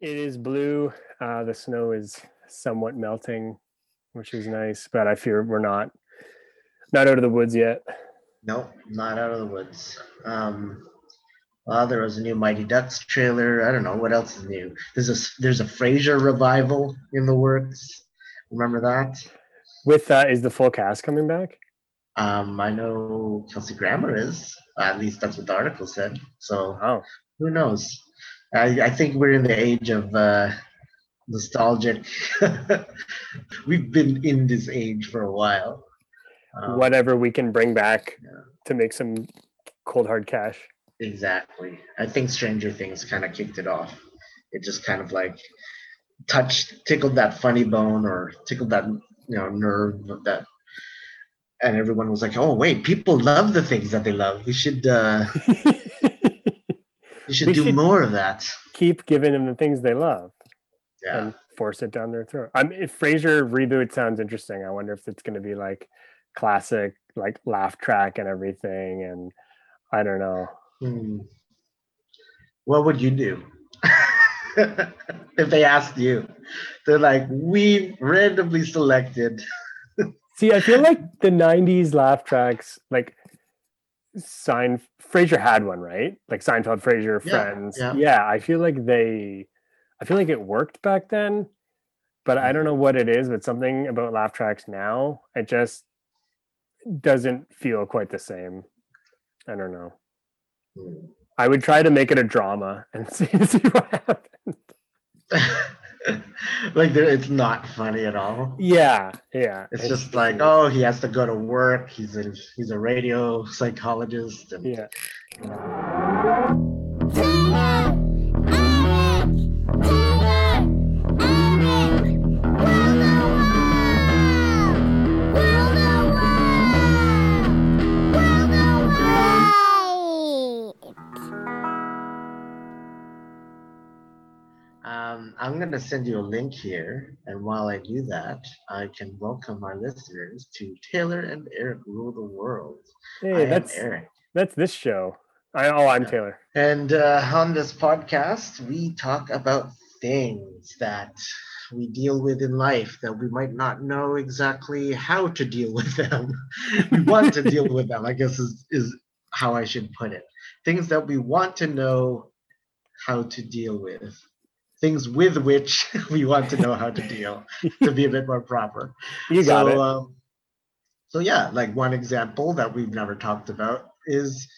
It is blue. Uh, the snow is somewhat melting, which is nice, but I fear we're not not out of the woods yet. Nope, not out of the woods. Um, well, there was a new Mighty Ducks trailer. I don't know what else is new. There's a there's a Frasier revival in the works. Remember that? With that, is the full cast coming back? Um, I know Kelsey Grammer is. At least that's what the article said. So Oh, who knows? I, I think we're in the age of uh, nostalgic. We've been in this age for a while. Um, whatever we can bring back yeah. to make some cold hard cash. Exactly. I think Stranger Things kind of kicked it off. It just kind of like touched, tickled that funny bone or tickled that you know nerve of that, and everyone was like, "Oh wait, people love the things that they love. We should uh, we should We do should- more of that." Keep giving them the things they love Yeah. and force it down their throat. I'm if Frasier reboot sounds interesting. I wonder if it's going to be like classic, like laugh track and everything. And I don't know. Hmm. What would you do if they asked you? They're like, "We randomly selected." See, I feel like the '90s laugh tracks, like Sein Frasier had one, right? Like Seinfeld, Frasier, Yeah, Friends. yeah. yeah, I feel like they, I feel like it worked back then, but I don't know what it is. But something about laugh tracks now, it just doesn't feel quite the same. I don't know. Hmm. I would try to make it a drama and see, see what happens. like there, it's not funny at all. Yeah, yeah. It's just like, oh, he has to go to work. He's a he's a radio psychologist. And yeah. Um, I'm gonna send you a link here, and while I do that, I can welcome our listeners to Taylor and Eric Rule the World. Hey, am that's Eric. that's this show. I oh, I'm Taylor. And uh, on this podcast, we talk about things that we deal with in life that we might not know exactly how to deal with them. we want to deal with them, I guess, is, is how I should put it. Things that we want to know how to deal with. Things with which we want to know how to deal, to be a bit more proper. You got so, it. Um, so yeah, like one example that we've never talked about is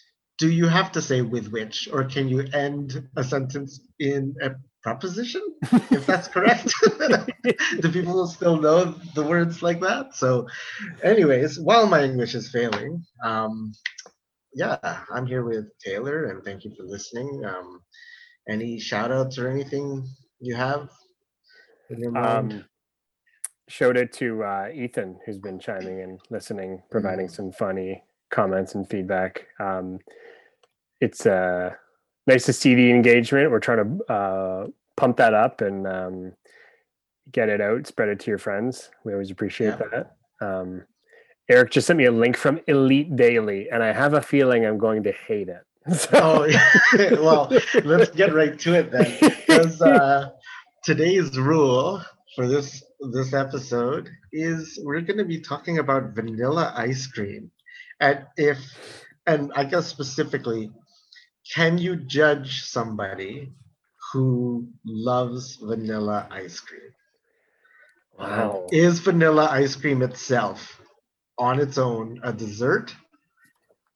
do you have to say with which or can you end a sentence in a preposition if that's correct do people still know the words like that so anyways while my english is failing um yeah i'm here with taylor and thank you for listening um any shout outs or anything you have in your mind um, showed it to uh, Ethan, who's been chiming in, listening, providing Mm. some funny comments and feedback. Um, it's uh, nice to see the engagement. We're trying to uh, pump that up and um, get it out, spread it to your friends. We always appreciate Yeah. that. Um, Eric just sent me a link from Elite Daily, and I have a feeling I'm going to hate it. Oh, well, let's get right to it then. Because uh, today's rule for this this episode is we're going to be talking about vanilla ice cream, and if and I guess specifically, can you judge somebody who loves vanilla ice cream? wow. Is vanilla ice cream itself on its own a dessert?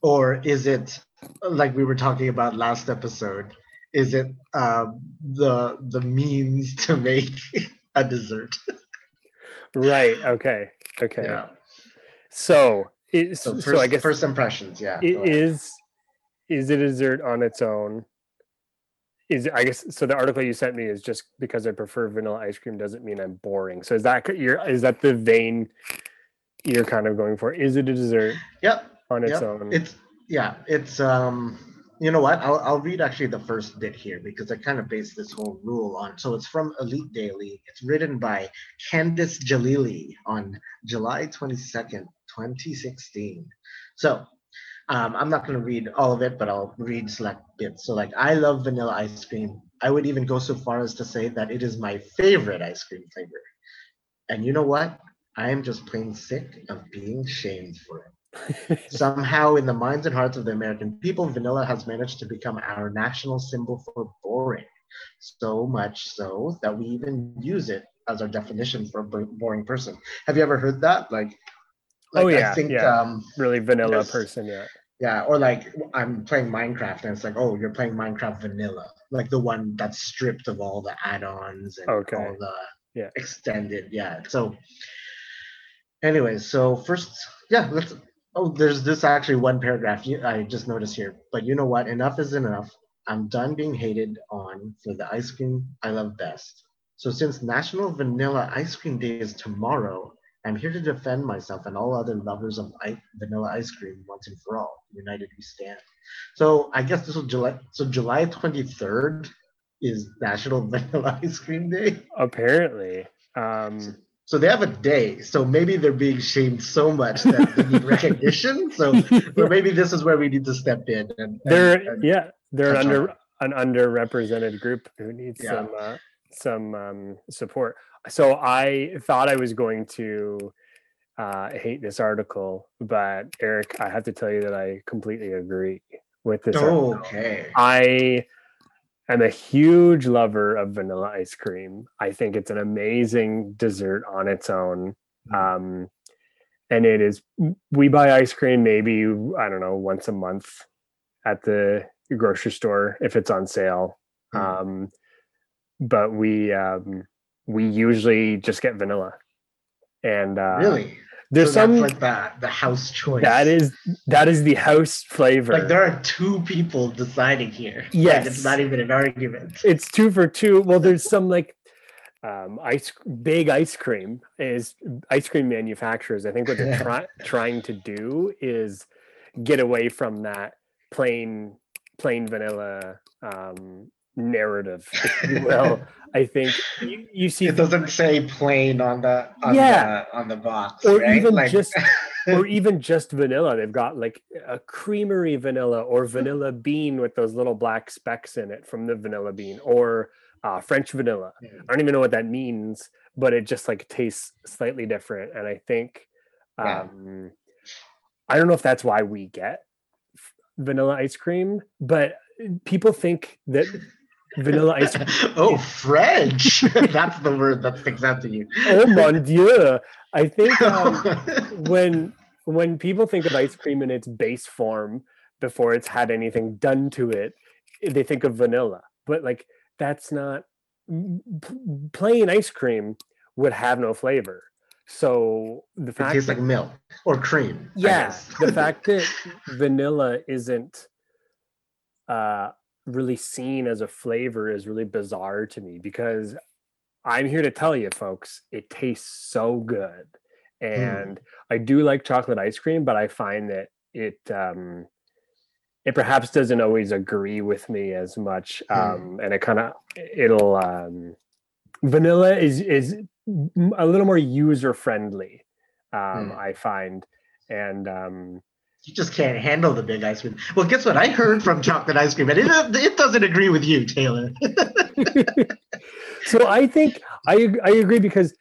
Or is it like we were talking about last episode? Is it um, the the means to make a dessert? Right. Okay. Okay. Yeah. So, it, So so, first, I guess first impressions, yeah. it is is it a dessert on its own is i guess so the article you sent me is just because i prefer vanilla ice cream doesn't mean i'm boring so is that your is that the vein you're kind of going for is it a dessert Yep. on its Yep. own It's yeah. It's um. You know what? I'll I'll read actually the first bit here because I kind of based this whole rule on. So it's from Elite Daily. It's written by Candice Jalili on July twenty second, twenty sixteen. So. Um, I'm not going to read all of it, but I'll read select bits. So, like, I love vanilla ice cream. I would even go so far as to say that it is my favorite ice cream flavor. And you know what? I am just plain sick of being shamed for it. Somehow, in the minds and hearts of the American people, vanilla has managed to become our national symbol for boring. So much so that we even use it as our definition for a boring person. Have you ever heard that? Like, Oh, yeah, I think, yeah. um, really vanilla person, yeah. yeah, or like I'm playing Minecraft and it's like, oh, you're playing Minecraft vanilla, like the one that's stripped of all the add-ons and Okay. all the Yeah. extended. Yeah. So, anyways, so first, yeah, let's. Oh, there's this actually one paragraph you, I just noticed here, but you know what? Enough is enough. I'm done being hated on for the ice cream I love best. So since National Vanilla Ice Cream Day is tomorrow, I'm here to defend myself and all other lovers of I- vanilla ice cream once and for all. United we stand. So I guess this was July. So July 23rd is National Vanilla Ice Cream Day. Apparently. Um, So they have a day. So maybe they're being shamed so much that they need recognition. So or maybe this is where we need to step in. And, they're and- yeah, they're an touch on under an underrepresented group who needs Yeah. some uh, some um, support. So I thought I was going to uh, hate this article, but Eric, I have to tell you that I completely agree with this. article. okay. I am a huge lover of vanilla ice cream. I think it's an amazing dessert on its own. Um, and it is, we buy ice cream maybe, I don't know, once a month at the grocery store if it's on sale. Mm. Um, but we, um, we usually just get vanilla. And uh, Really? There's so some like the, the house choice. that is that is the house flavor. like there are two people deciding here. Like, Yes. it's not even an argument. it's two for two. Well, there's some like um, ice big ice cream is ice cream manufacturers. I think what they're try, trying to do is get away from that plain plain vanilla um, narrative, if you will. I think you, you see, It doesn't say plain on the on Yeah. the on the box, or right? even Like- just or even just vanilla. They've got like a creamery vanilla or vanilla bean with those little black specks in it from the vanilla bean or uh, French vanilla. Yeah. I don't even know what that means, but it just like tastes slightly different. And I think, Yeah. um, I don't know if that's why we get vanilla ice cream, but people think that vanilla ice oh, French. That's the word that sticks out to you. oh mon dieu. I think um, when when people think of ice cream in its base form before it's had anything done to it, they think of vanilla. But like that's not plain ice cream would have no flavor. So the fact it tastes that, like milk or cream. I yeah, the fact that vanilla isn't uh really seen as a flavor is really bizarre to me because I'm here to tell you folks, it tastes so good. And I do like chocolate ice cream, but I find that it um it perhaps doesn't always agree with me as much. Hmm. Um and it kind of it'll um vanilla is is a little more user friendly um Hmm. I find and um You just can't handle the big ice cream. Well, guess what? I heard from chocolate ice cream, and it, it doesn't agree with you, Taylor. so I think I I agree because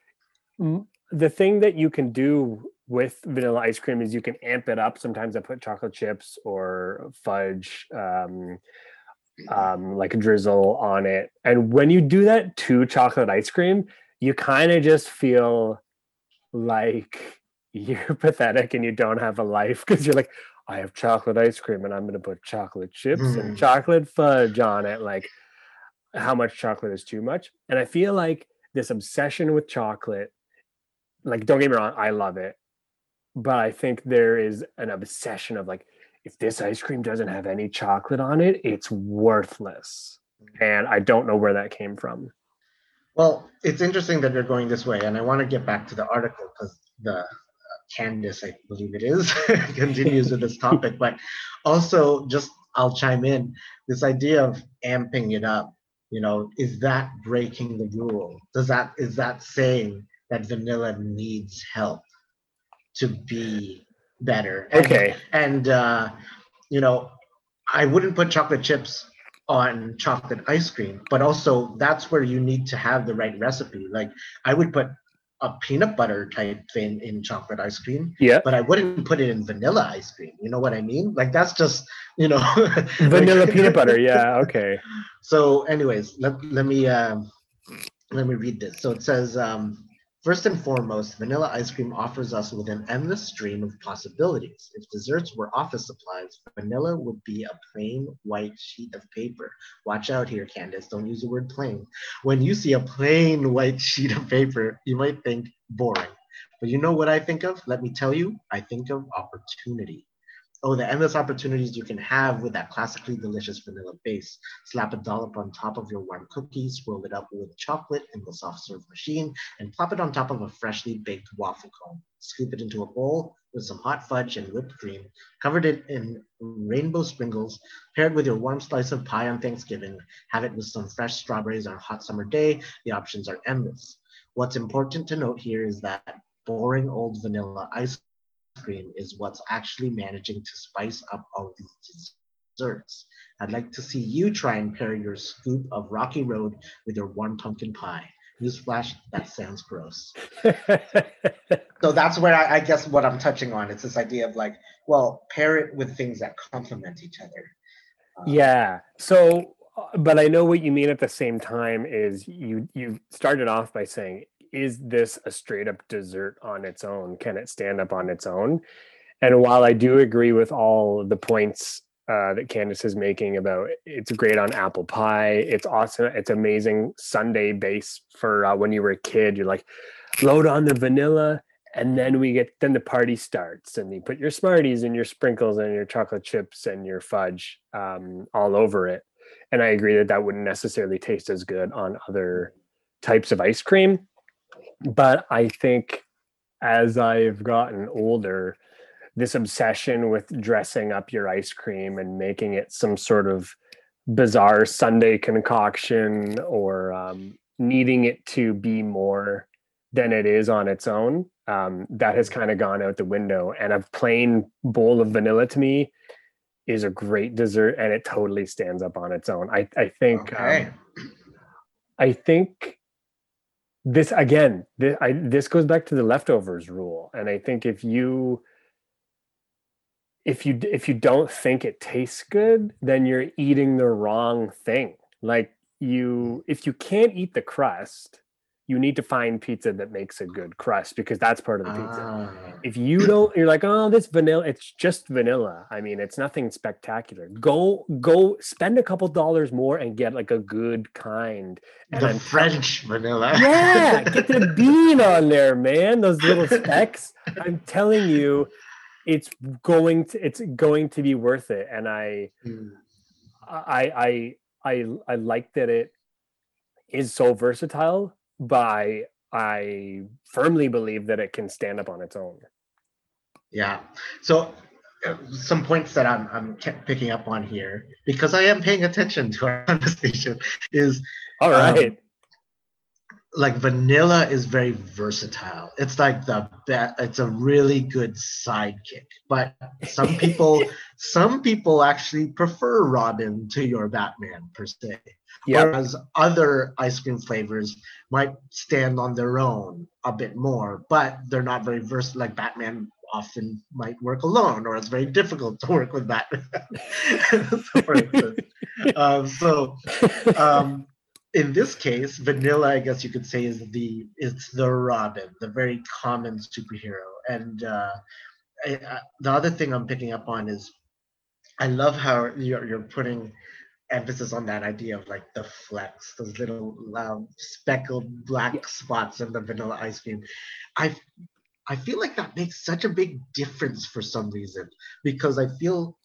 the thing that you can do with vanilla ice cream is you can amp it up. Sometimes I put chocolate chips or fudge, um, um, like a drizzle on it, and when you do that to chocolate ice cream, you kind of just feel like you're pathetic and you don't have a life because you're like. I have chocolate ice cream and I'm going to put chocolate chips and Mm. chocolate fudge on it. Like, how much chocolate is too much. And I feel like this obsession with chocolate, like, don't get me wrong, I love it. But I think there is an obsession of like, if this ice cream doesn't have any chocolate on it, it's worthless. And I don't know where that came from. Well, it's interesting that you're going this way, and I want to get back to the article because the Candice, I believe it is, continues with this topic. But also, just I'll chime in this idea of amping it up. You know, is that breaking the rule? Does that is that saying that vanilla needs help to be better? And- Okay. and uh, you know, I wouldn't put chocolate chips on chocolate ice cream, but also that's where you need to have the right recipe. Like I would put a peanut butter type thing in chocolate ice cream, Yeah. but I wouldn't put it in vanilla ice cream. You know what I mean? Like that's just, you know, Vanilla peanut butter. Yeah. Okay. So, anyways, let, let me um, let me read this. So it says, um, first and foremost, vanilla ice cream offers us with an endless stream of possibilities. If desserts were office supplies, vanilla would be a plain white sheet of paper. Watch out here, Candice. Don't use the word plain. When you see a plain white sheet of paper, you might think boring. But you know what I think of? Let me tell you, I think of opportunity. Oh, the endless opportunities you can have with that classically delicious vanilla base. Slap a dollop on top of your warm cookie, swirl it up with chocolate in the soft serve machine, and plop it on top of a freshly baked waffle cone. Scoop it into a bowl with some hot fudge and whipped cream, covered it in rainbow sprinkles, paired with your warm slice of pie on Thanksgiving. Have it with some fresh strawberries on a hot summer day. The options are endless. What's important to note here is that boring old vanilla ice cream is what's actually managing to spice up all these desserts. I'd like to see you try and pair your scoop of Rocky Road with your warm pumpkin pie. Newsflash, that sounds gross. So that's where I, I guess what I'm touching on. It's this idea of like, well, pair it with things that complement each other. Um, yeah. So, uh, but I know what you mean at the same time is you you started off by saying is this a straight up dessert on its own? Can it stand up on its own? And while I do agree with all the points uh, that Candice is making about it's great on apple pie, it's awesome, it's amazing sundae base for uh, when you were a kid. You're like, load on the vanilla, and then we get then the party starts, and you put your Smarties and your sprinkles and your chocolate chips and your fudge um, all over it. And I agree that that wouldn't necessarily taste as good on other types of ice cream but I think as I've gotten older, this obsession with dressing up your ice cream and making it some sort of bizarre sundae concoction or um, needing it to be more than it is on its own, um, that has kind of gone out the window. And a plain bowl of vanilla to me is a great dessert and it totally stands up on its own. I, I think Okay. um, I think this again this, I, this goes back to the leftovers rule. And i think if you if you if you don't think it tastes good then you're eating the wrong thing. Like you if you can't eat the crust you need to find pizza that makes a good crust because that's part of the pizza Ah, if you don't you're like oh this vanilla it's just vanilla i mean it's nothing spectacular go go spend a couple dollars more and get like a good kind and the I'm French vanilla. yeah, get the bean on there, man. Those little specks. I'm telling you, it's going to it's going to be worth it. And I Mm, I I I I like that it is so versatile, but I firmly believe that it can stand up on its own. Yeah. So uh, some points that I'm I'm picking up on here because I am paying attention to our conversation is all right. Um, like vanilla is very versatile. It's like the bet. It's a really good sidekick. But some people, some people actually prefer Robin to your Batman per se. Yeah. Whereas other ice cream flavors might stand on their own a bit more, but they're not very versatile. Like Batman often might work alone, or it's very difficult to work with Batman. so, um, so um, in this case, vanilla, I guess you could say, is the it's the Robin, the very common superhero. And uh, I, I, the other thing I'm picking up on is, I love how you're you're putting emphasis on that idea of like the flecks, those little um, speckled black spots in the vanilla ice cream. I I feel like that makes such a big difference for some reason because I feel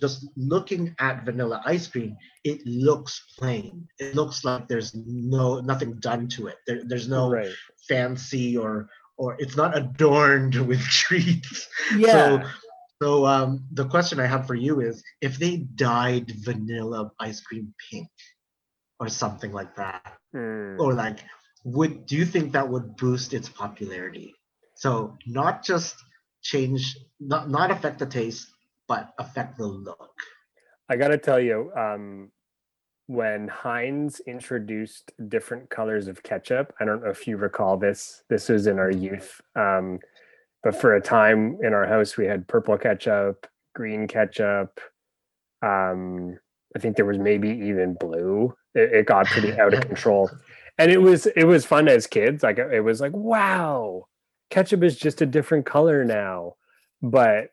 just looking at vanilla ice cream, it looks plain. It looks like there's no nothing done to it. There, there's no right. fancy or or it's not adorned with treats. Yeah. So, so um, the question I have for you is, if they dyed vanilla ice cream pink, or something like that, Mm. or like, would do you think that would boost its popularity? So not just change, not not affect the taste, but affect the look. I got to tell you, um, when Heinz introduced different colors of ketchup. I don't know if you recall this. This was in our youth. Um, but for a time in our house, we had purple ketchup, green ketchup. Um, I think there was maybe even blue. It, it got pretty out of control, and it was it was fun as kids. Like it was like wow, ketchup is just a different color now, but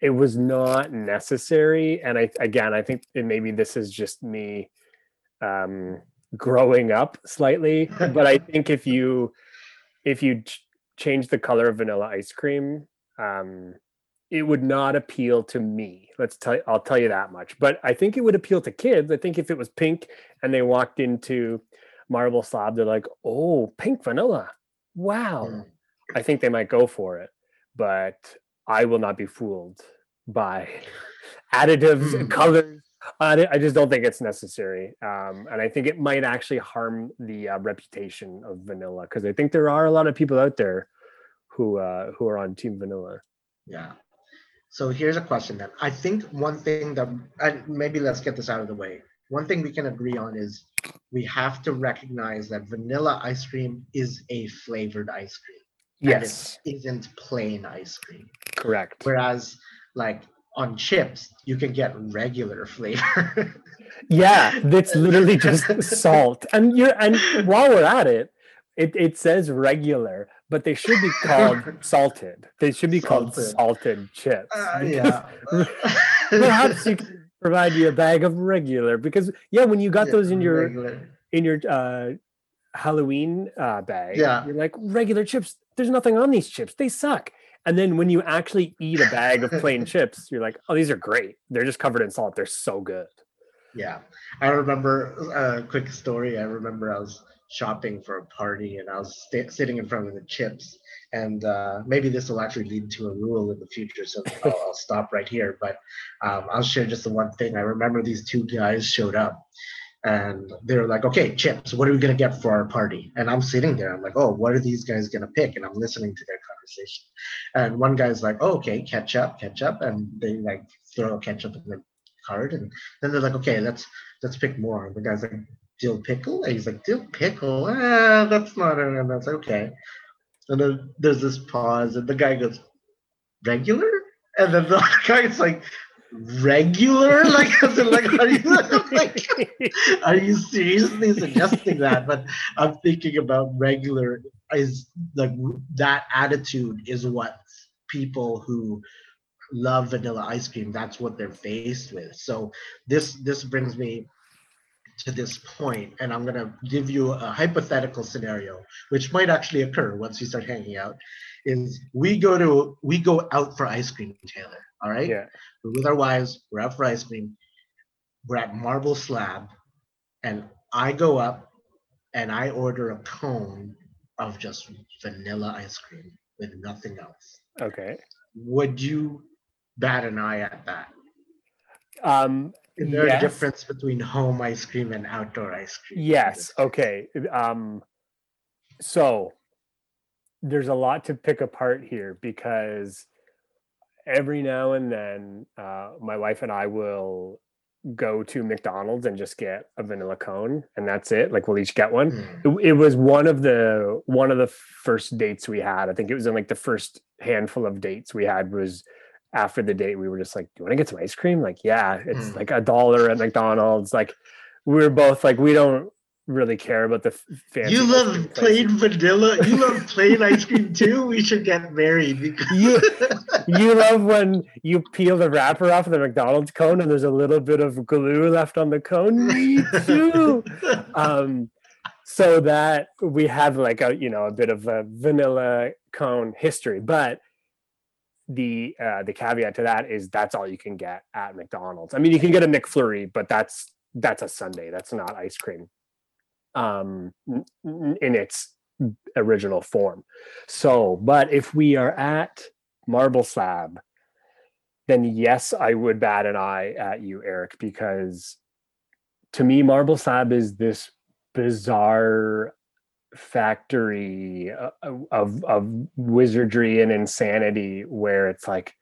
it was not necessary. And I again, I think maybe this is just me um, growing up slightly, but I think if you if you change the color of vanilla ice cream, um, it would not appeal to me. Let's tell I'll tell you that much. But I think it would appeal to kids. I think if it was pink and they walked into Marble Slab, they're like, "Oh, pink vanilla! Wow!" Mm. I think they might go for it. But I will not be fooled by additives, mm. colors. I, I just don't think it's necessary, um, and I think it might actually harm the uh, reputation of vanilla because I think there are a lot of people out there who uh, who are on Team Vanilla. Yeah. So here's a question then. I think one thing that, and maybe let's get this out of the way. One thing we can agree on is we have to recognize that vanilla ice cream is a flavored ice cream. Yes. it isn't plain ice cream. Correct. Whereas, like on chips, you can get regular flavor. yeah, that's literally just salt. And you're and while we're at it, it, it says regular, but they should be called salted. They should be salted. called salted chips. Uh, yeah. perhaps you can provide you a bag of regular because yeah, when you got yeah, those in your regular. in your uh, Halloween uh, bag, yeah. you're like regular chips. There's nothing on these chips. They suck. And then when you actually eat a bag of plain chips, you're like, oh, these are great. They're just covered in salt. They're so good. Yeah. I remember a quick story. I remember I was shopping for a party and I was st- sitting in front of the chips. And uh, maybe this will actually lead to a rule in the future. So I'll, I'll stop right here. But um, I'll share just the one thing. I remember these two guys showed up and they're like, okay, chips, what are we to get for our party? And I'm sitting there. I'm like, oh, what are these guys to pick? And I'm listening to their conversation. And one guy's like, oh, okay, ketchup, ketchup. And they like throw ketchup in the card, And then they're like, okay, let's let's pick more. And the guy's like, dill pickle? And he's like, dill pickle? Ah, that's not it. And that's okay. And then there's this pause, and the guy goes, regular? And then the guy's like, regular? Like, like, are you like, are you seriously suggesting that? But I'm thinking about regular is like that attitude is what people who love vanilla ice cream that's what they're faced with so this this brings me to this point, and I'm gonna give you a hypothetical scenario, which might actually occur once you start hanging out. Is we go to we go out for ice cream, Taylor. All right. Yeah. We're with our wives. We're out for ice cream. We're at Marble Slab, and I go up and I order a cone of just vanilla ice cream with nothing else. Okay. Would you bat an eye at that? Um, is there yes. a difference between home ice cream and outdoor ice cream? Yes. Okay. Um, so there's a lot to pick apart here because every now and then uh, my wife and I will go to McDonald's and just get a vanilla cone and that's it like we'll each get one mm. it, it, was one of the one of the first dates we had i think it was in like the first handful of dates we had was after the date, we were just like, "Do you want to get some ice cream?" Like, yeah, it's mm. like a dollar at McDonald's. Like, we are both like, we don't really care about the fancy. You love plain vanilla. You love plain ice cream too. We should get married. Because... you, you love when you peel the wrapper off of the McDonald's cone and there's a little bit of glue left on the cone. Me too. um, so that we have like a you know a bit of a vanilla cone history, but the uh, the caveat to that is that's all you can get at McDonald's. I mean, you can get a McFlurry, but that's that's a sundae. That's not ice cream, um, in its original form. So, but if we are at Marble Slab, then yes, I would bat an eye at you, Eric, because to me, Marble Slab is this bizarre factory uh, of of wizardry and insanity where it's like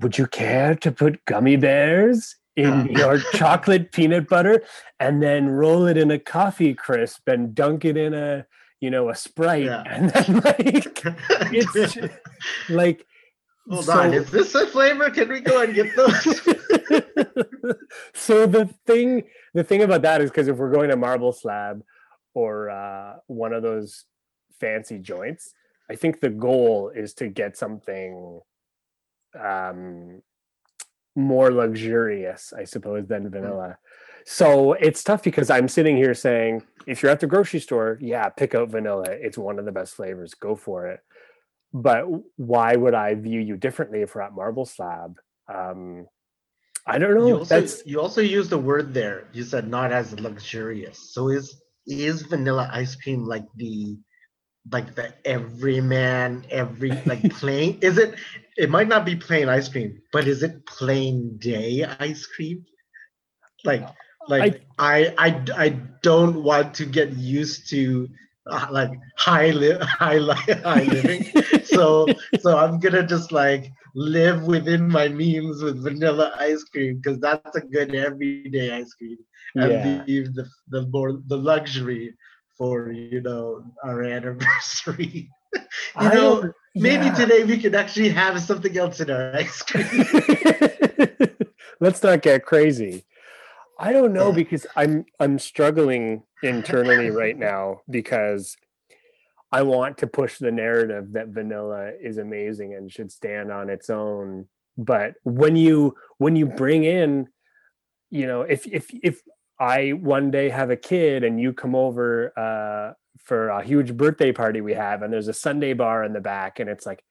would you care to put gummy bears in your chocolate peanut butter and then roll it in a coffee crisp and dunk it in a you know a sprite Yeah. and then like it's ju- like Hold so- on, is this a flavor? Can we go and get those? so the thing the thing about that is because if we're going to marble slab or uh, one of those fancy joints i think the goal is to get something um more luxurious i suppose than vanilla. So it's tough because i'm sitting here saying if you're at the grocery store yeah pick out vanilla. It's one of the best flavors. Go for it. But why would i view you differently if we're at marble slab? Um i don't know. You also that's you also used the word there. You said not as luxurious. So is is vanilla ice cream like the like the everyman, every like plain? Is it? It might not be plain ice cream, but is it plain day ice cream? Like like I I I, don't want to get used to uh, like high li- high li- high living. so so I'm gonna just like live within my means with vanilla ice cream because that's a good everyday ice cream and yeah leave the the more the luxury for you know our anniversary. you I know, maybe yeah. today we could actually have something else in our ice cream. let's not get crazy i don't know because i'm i'm struggling internally right now because i want to push the narrative that vanilla is amazing and should stand on its own. But when you when you bring in you know if if if i one day have a kid and you come over uh for a huge birthday party we have and there's a sundae bar in the back and it's like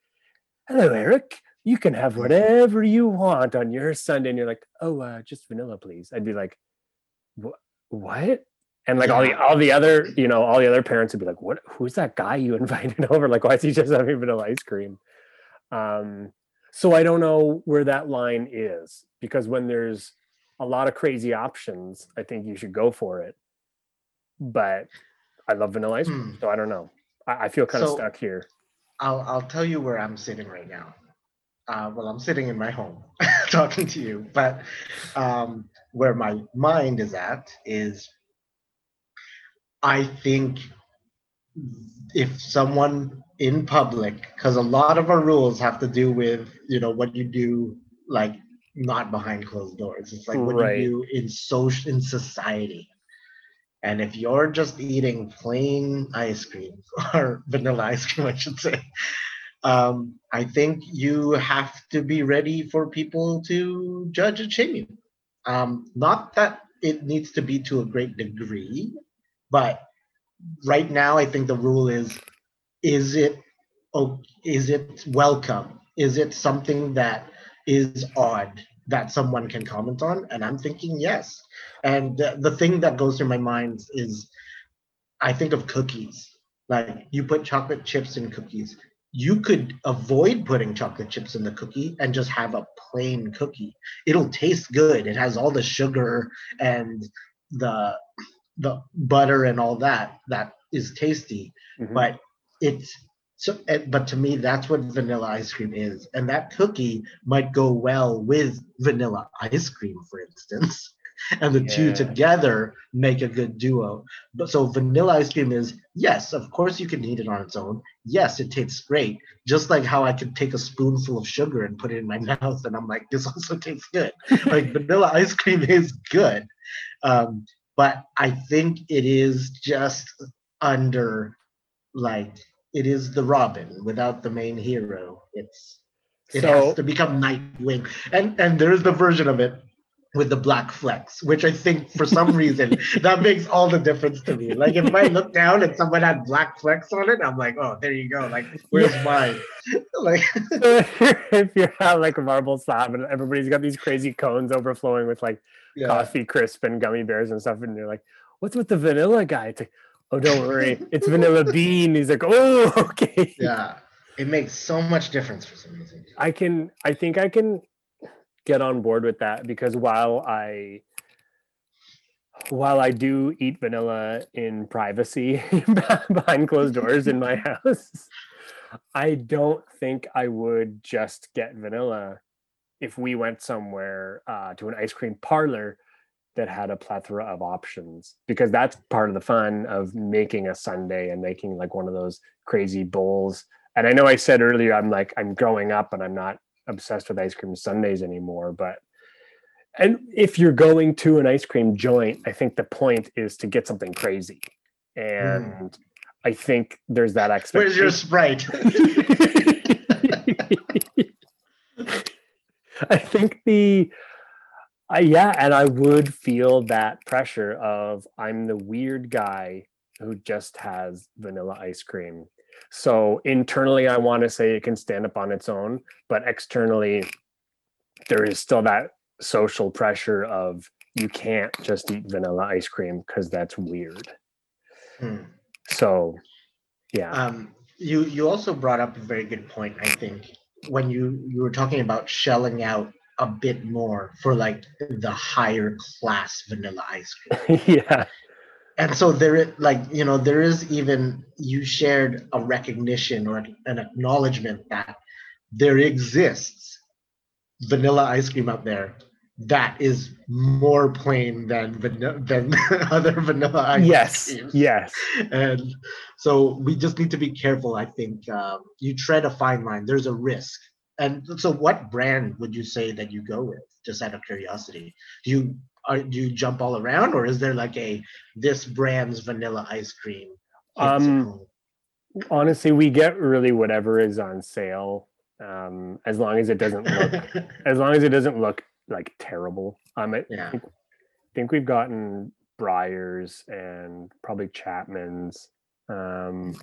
hello eric you can have whatever you want on your sundae. And you're like oh uh just vanilla please. I'd be like "Wha- what? And like all the all the other you know all the other parents would be like what who's that guy you invited over? Like why is he just having vanilla ice cream? Um so i don't know where that line is because when there's a lot of crazy options i think you should go for it. But i love vanilla ice cream Hmm. so i don't know. I, I feel kind of stuck here. I'll I'll tell you where I'm sitting right now. Uh, well, I'm sitting in my home talking to you, but um, where my mind is at is, I think if someone in public, because a lot of our rules have to do with you know what you do like not behind closed doors. It's like what Right. you do in social in society. And if you're just eating plain ice cream or vanilla ice cream, I should say, um, I think you have to be ready for people to judge and shame you. Um, not that it needs to be to a great degree, but right now I think the rule is: is it is it welcome? Is it something that is odd that someone can comment on? And I'm thinking yes. And the, the thing that goes through my mind is I think of cookies. Like you put chocolate chips in cookies. You could avoid putting chocolate chips in the cookie and just have a plain cookie. It'll taste good. It has all the sugar and the the butter and all that that is tasty Mhm. but it's so eh, but to me that's what vanilla ice cream is and that cookie might go well with vanilla ice cream for instance and the two together make a good duo. But so vanilla ice cream is yes of course you can eat it on its own. Yes it tastes great. Just like how i could take a spoonful of sugar and put it in my mouth and i'm like this also tastes good. Like vanilla ice cream is good. Um, but i think it is just under like it is the Robin. Without the main hero. It's it So- has to become Nightwing, and and there is the version of it with the black flecks, which I think for some reason that makes all the difference to me. Like if I look down and someone had black flecks on it, I'm like, oh, there you go. Like where's mine? like if you're at like a marble slab and everybody's got these crazy cones overflowing with like yeah, coffee crisp and gummy bears and stuff, and you're like, "What's with the vanilla guy?" It's like, "Oh, don't worry, it's vanilla bean." He's like, "Oh, okay." yeah. It makes so much difference for some reason. I can. I think I can get on board with that because while I while I do eat vanilla in privacy behind closed doors in my house, I don't think I would just get vanilla if we went somewhere uh, to an ice cream parlor that had a plethora of options because that's part of the fun of making a sundae and making like one of those crazy bowls. And i know i said earlier i'm like i'm growing up and i'm not obsessed with ice cream sundaes anymore but and if you're going to an ice cream joint i think the point is to get something crazy and mm. i think there's that expectation where's your sprite i think the uh, yeah, and I would feel that pressure of I'm the weird guy who just has vanilla ice cream. So internally, I want to say it can stand up on its own, but externally, there is still that social pressure of you can't just eat vanilla ice cream because that's weird. Hmm. So, yeah. Um, you you also brought up a very good point. I think when you you were talking about shelling out a bit more for like the higher class vanilla ice cream. yeah. And so there like, you know, there is even you shared a recognition or an acknowledgement that there exists vanilla ice cream out there that is more plain than than other vanilla ice yes creams. yes and so we just need to be careful i think um, you tread a fine line there's a risk and so, what brand would you say that you go with? Just out of curiosity, do you are, do you jump all around, or is there like a this brand's vanilla ice cream? Um, honestly, we get really whatever is on sale, um, as long as it doesn't look, as long as it doesn't look like terrible. Um, I yeah. think, think we've gotten Breyers and probably Chapman's, um,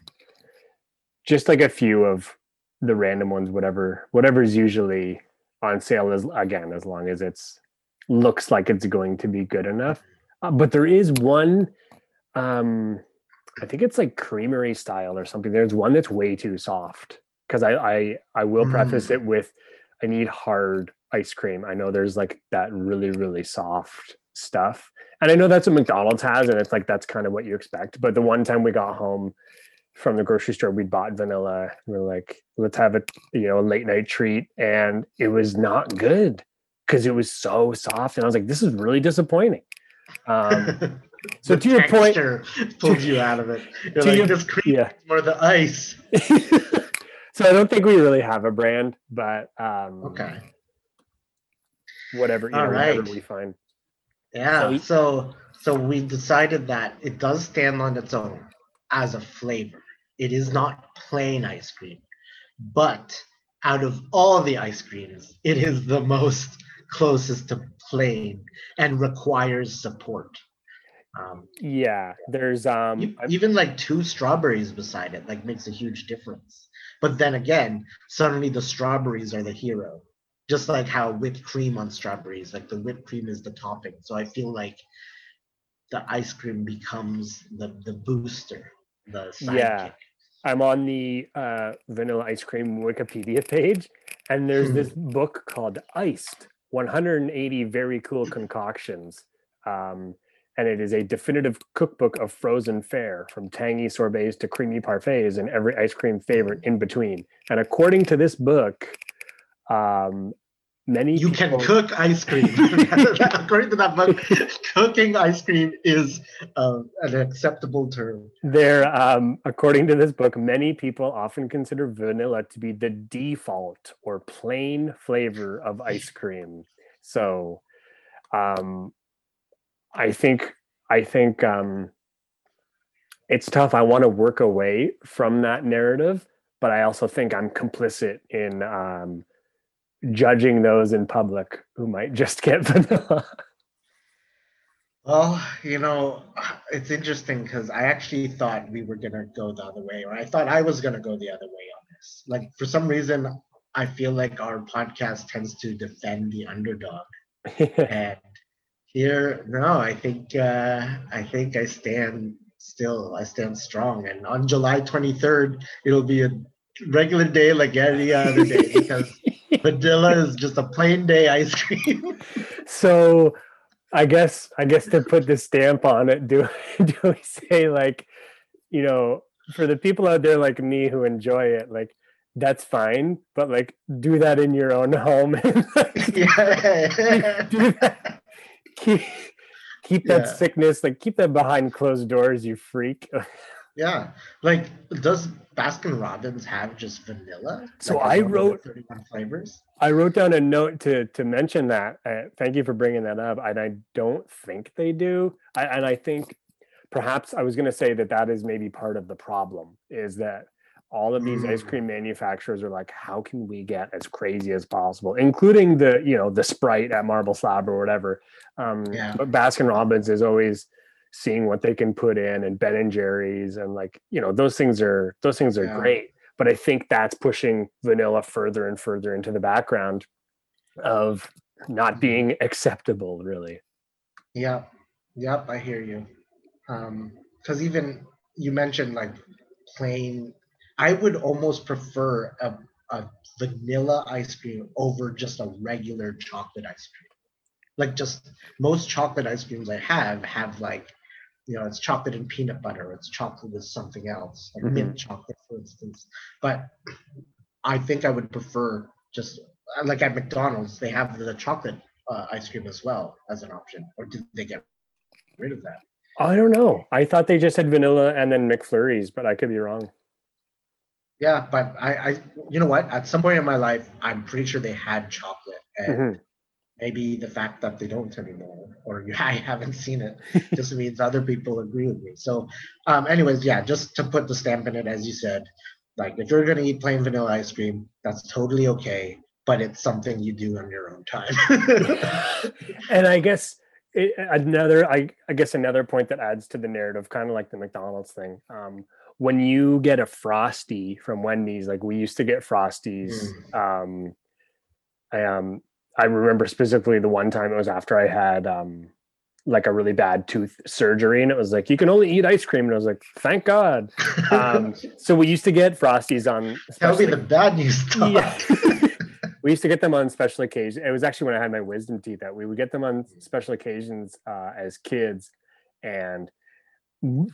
just like a few of the random ones, whatever whatever's usually on sale is again as long as it's looks like it's going to be good enough. Uh, but there is one, um, I think it's like creamery style or something. There's one that's way too soft because I, I I will preface mm. it with I need hard ice cream. I know there's like that really really soft stuff, and I know that's what McDonald's has, and it's like that's kind of what you expect. But the one time we got home from the grocery store we bought vanilla we are like let's have a you know a late night treat and it was not good because it was so soft and i was like this is really disappointing um so to your point pulled you out of it you're like your, this cream yeah. more the ice so i don't think we really have a brand but um okay whatever you know, right. whatever we find yeah so, so so we decided that it does stand on its own as a flavor. It is not plain ice cream, but out of all the ice creams, it is the most closest to plain and requires support. Um, yeah, there's um even like two strawberries beside it like makes a huge difference. But then again, suddenly the strawberries are the hero. Just like how whipped cream on strawberries, like the whipped cream is the topping. So I feel like the ice cream becomes the the booster the yeah i'm on the uh, vanilla ice cream wikipedia page and there's hmm. this book called iced 180 very cool concoctions um, and it is a definitive cookbook of frozen fare from tangy sorbets to creamy parfaits and every ice cream favorite in between. And according to this book um, many you people... can cook ice cream. According to that book cooking ice cream is uh, an acceptable term. There um, according to this book many people often consider vanilla to be the default or plain flavor of ice cream. So um, i think i think um, it's tough. I want to work away from that narrative but i also think i'm complicit in um, judging those in public who might just get vanilla? Well, you know, it's interesting because I actually thought we were gonna go the other way, or I thought I was gonna go the other way on this. Like for some reason, I feel like our podcast tends to defend the underdog, and here, no, I think uh, I think I stand still. I stand strong, and on July 23rd, it'll be a regular day like any other day because Vanilla is just a plain day ice cream. so I guess I guess to put the stamp on it, do do we say like, you know, for the people out there like me who enjoy it, like that's fine, but like do that in your own home. yeah. do that. Keep, keep that Yeah. sickness, like keep that behind closed doors, you freak. Yeah. Like, does Baskin Robbins have just vanilla? So Like, I is one of the wrote- 31 flavors. I wrote down a note to to mention that. Uh, thank you for bringing that up. And I don't think they do. I, and I think perhaps I was going to say that that is maybe part of the problem is that all of these ice Mm. cream manufacturers are like, how can we get as crazy as possible, including the you know the Sprite at Marble Slab or whatever. Um, Yeah. But Baskin Robbins is always seeing what they can put in, and Ben and Jerry's, and like you know those things are those things are Yeah. great. But I think that's pushing vanilla further and further into the background of not being acceptable, really. Yep. Yep. I hear you. Um, because even you mentioned like plain, I would almost prefer a, a vanilla ice cream over just a regular chocolate ice cream. Like just most chocolate ice creams I have have like, you know, it's chocolate and peanut butter, it's chocolate with something else, like mint chocolate, for instance. But I think I would prefer just like at McDonald's, they have the chocolate uh, ice cream as well as an option, or did they get rid of that? I don't know. I thought they just had vanilla and then McFlurries, but I could be wrong. Yeah, but I, I, you know what? At some point in my life, I'm pretty sure they had chocolate, and Mhm. Maybe the fact that they don't anymore, or you, I haven't seen it, just means other people agree with me. So, um, anyways, yeah, just to put the stamp in it, as you said, like if you're gonna eat plain vanilla ice cream, that's totally okay, but it's something you do on your own time. and I guess it, another, I, I guess another point that adds to the narrative, kind of like the McDonald's thing. Um, when you get a frosty from Wendy's, like we used to get frosties. Um, I um, I remember specifically the one time it was after I had um, like a really bad tooth surgery, and it was like you can only eat ice cream, and I was like, thank God. Um, so we used to get frosties on. That'll be the bad news talk. Yeah. we used to get them on special occasions. It was actually when I had my wisdom teeth that We would get them on special occasions uh, as kids, and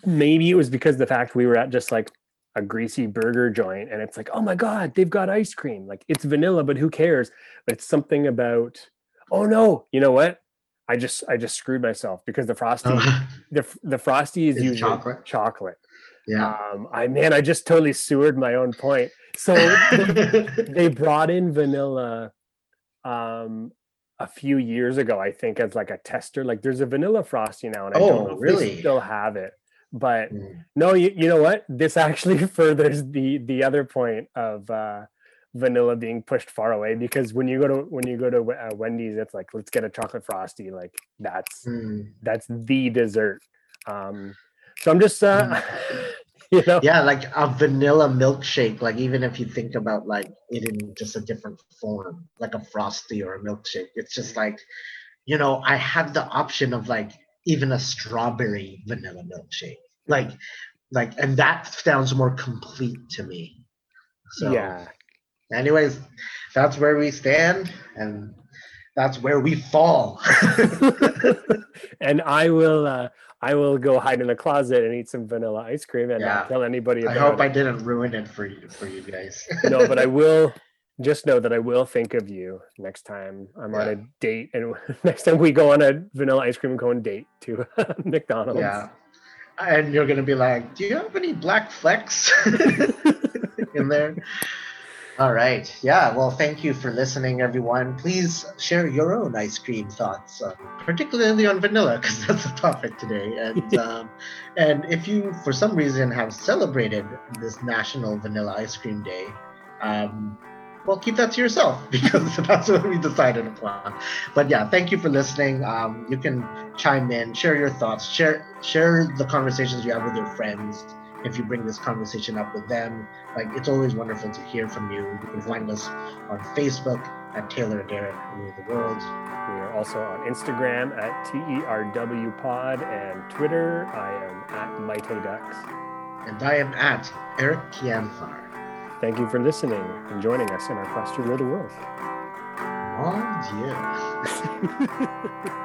maybe it was because of the fact we were at just like a greasy burger joint, and it's like, oh my god, they've got ice cream. Like it's vanilla, but who cares? But it's something about. Oh no, you know what? I just I just screwed myself because the frosty Oh, the the frosty is It's usually chocolate? chocolate. yeah. Um, I man, I just totally sewered my own point. So they brought in vanilla um a few years ago i think as like a tester like there's a vanilla frosty now and i Oh, don't know if they really? still have it but Mm. no you, you know what? This actually furthers the the other point of uh vanilla being pushed far away because when you go to when you go to uh, wendy's it's like let's get a chocolate frosty. Like that's Mm. that's the dessert. Um so i'm just uh you know. Yeah like a vanilla milkshake like even if you think about like it in just a different form like a frosty or a milkshake it's just like you know i have the option of like even a strawberry vanilla milkshake. Like like and that sounds more complete to me. So yeah. anyways that's where we stand and that's where we fall. And I will uh I will go hide in the closet and eat some vanilla ice cream and Yeah. not tell anybody i hope i didn't ruin it for you for you guys. No, but I will just know that I will think of you next time I'm on a date and next time we go on a vanilla ice cream cone date to McDonald's. Yeah. And you're gonna be like, do you have any black flecks in there? All right. Yeah. Well, thank you for listening, everyone. Please share your own ice cream thoughts, uh, particularly on vanilla, because that's the topic today. And um, and if you, for some reason, have celebrated this National Vanilla Ice Cream Day, um, well, keep that to yourself because that's what we decided upon. But yeah, thank you for listening. Um, you can chime in, share your thoughts, share share the conversations you have with your friends. If you bring this conversation up with them, like it's always wonderful to hear from you. You can find us on Facebook at Taylor and Eric Rule the World. We are also on Instagram at TERW Pod and Twitter. I am at Mighty Ducks. And I am at Eric Kianfar. Thank you for listening and joining us in our quest to rule the world. Mon Dieu.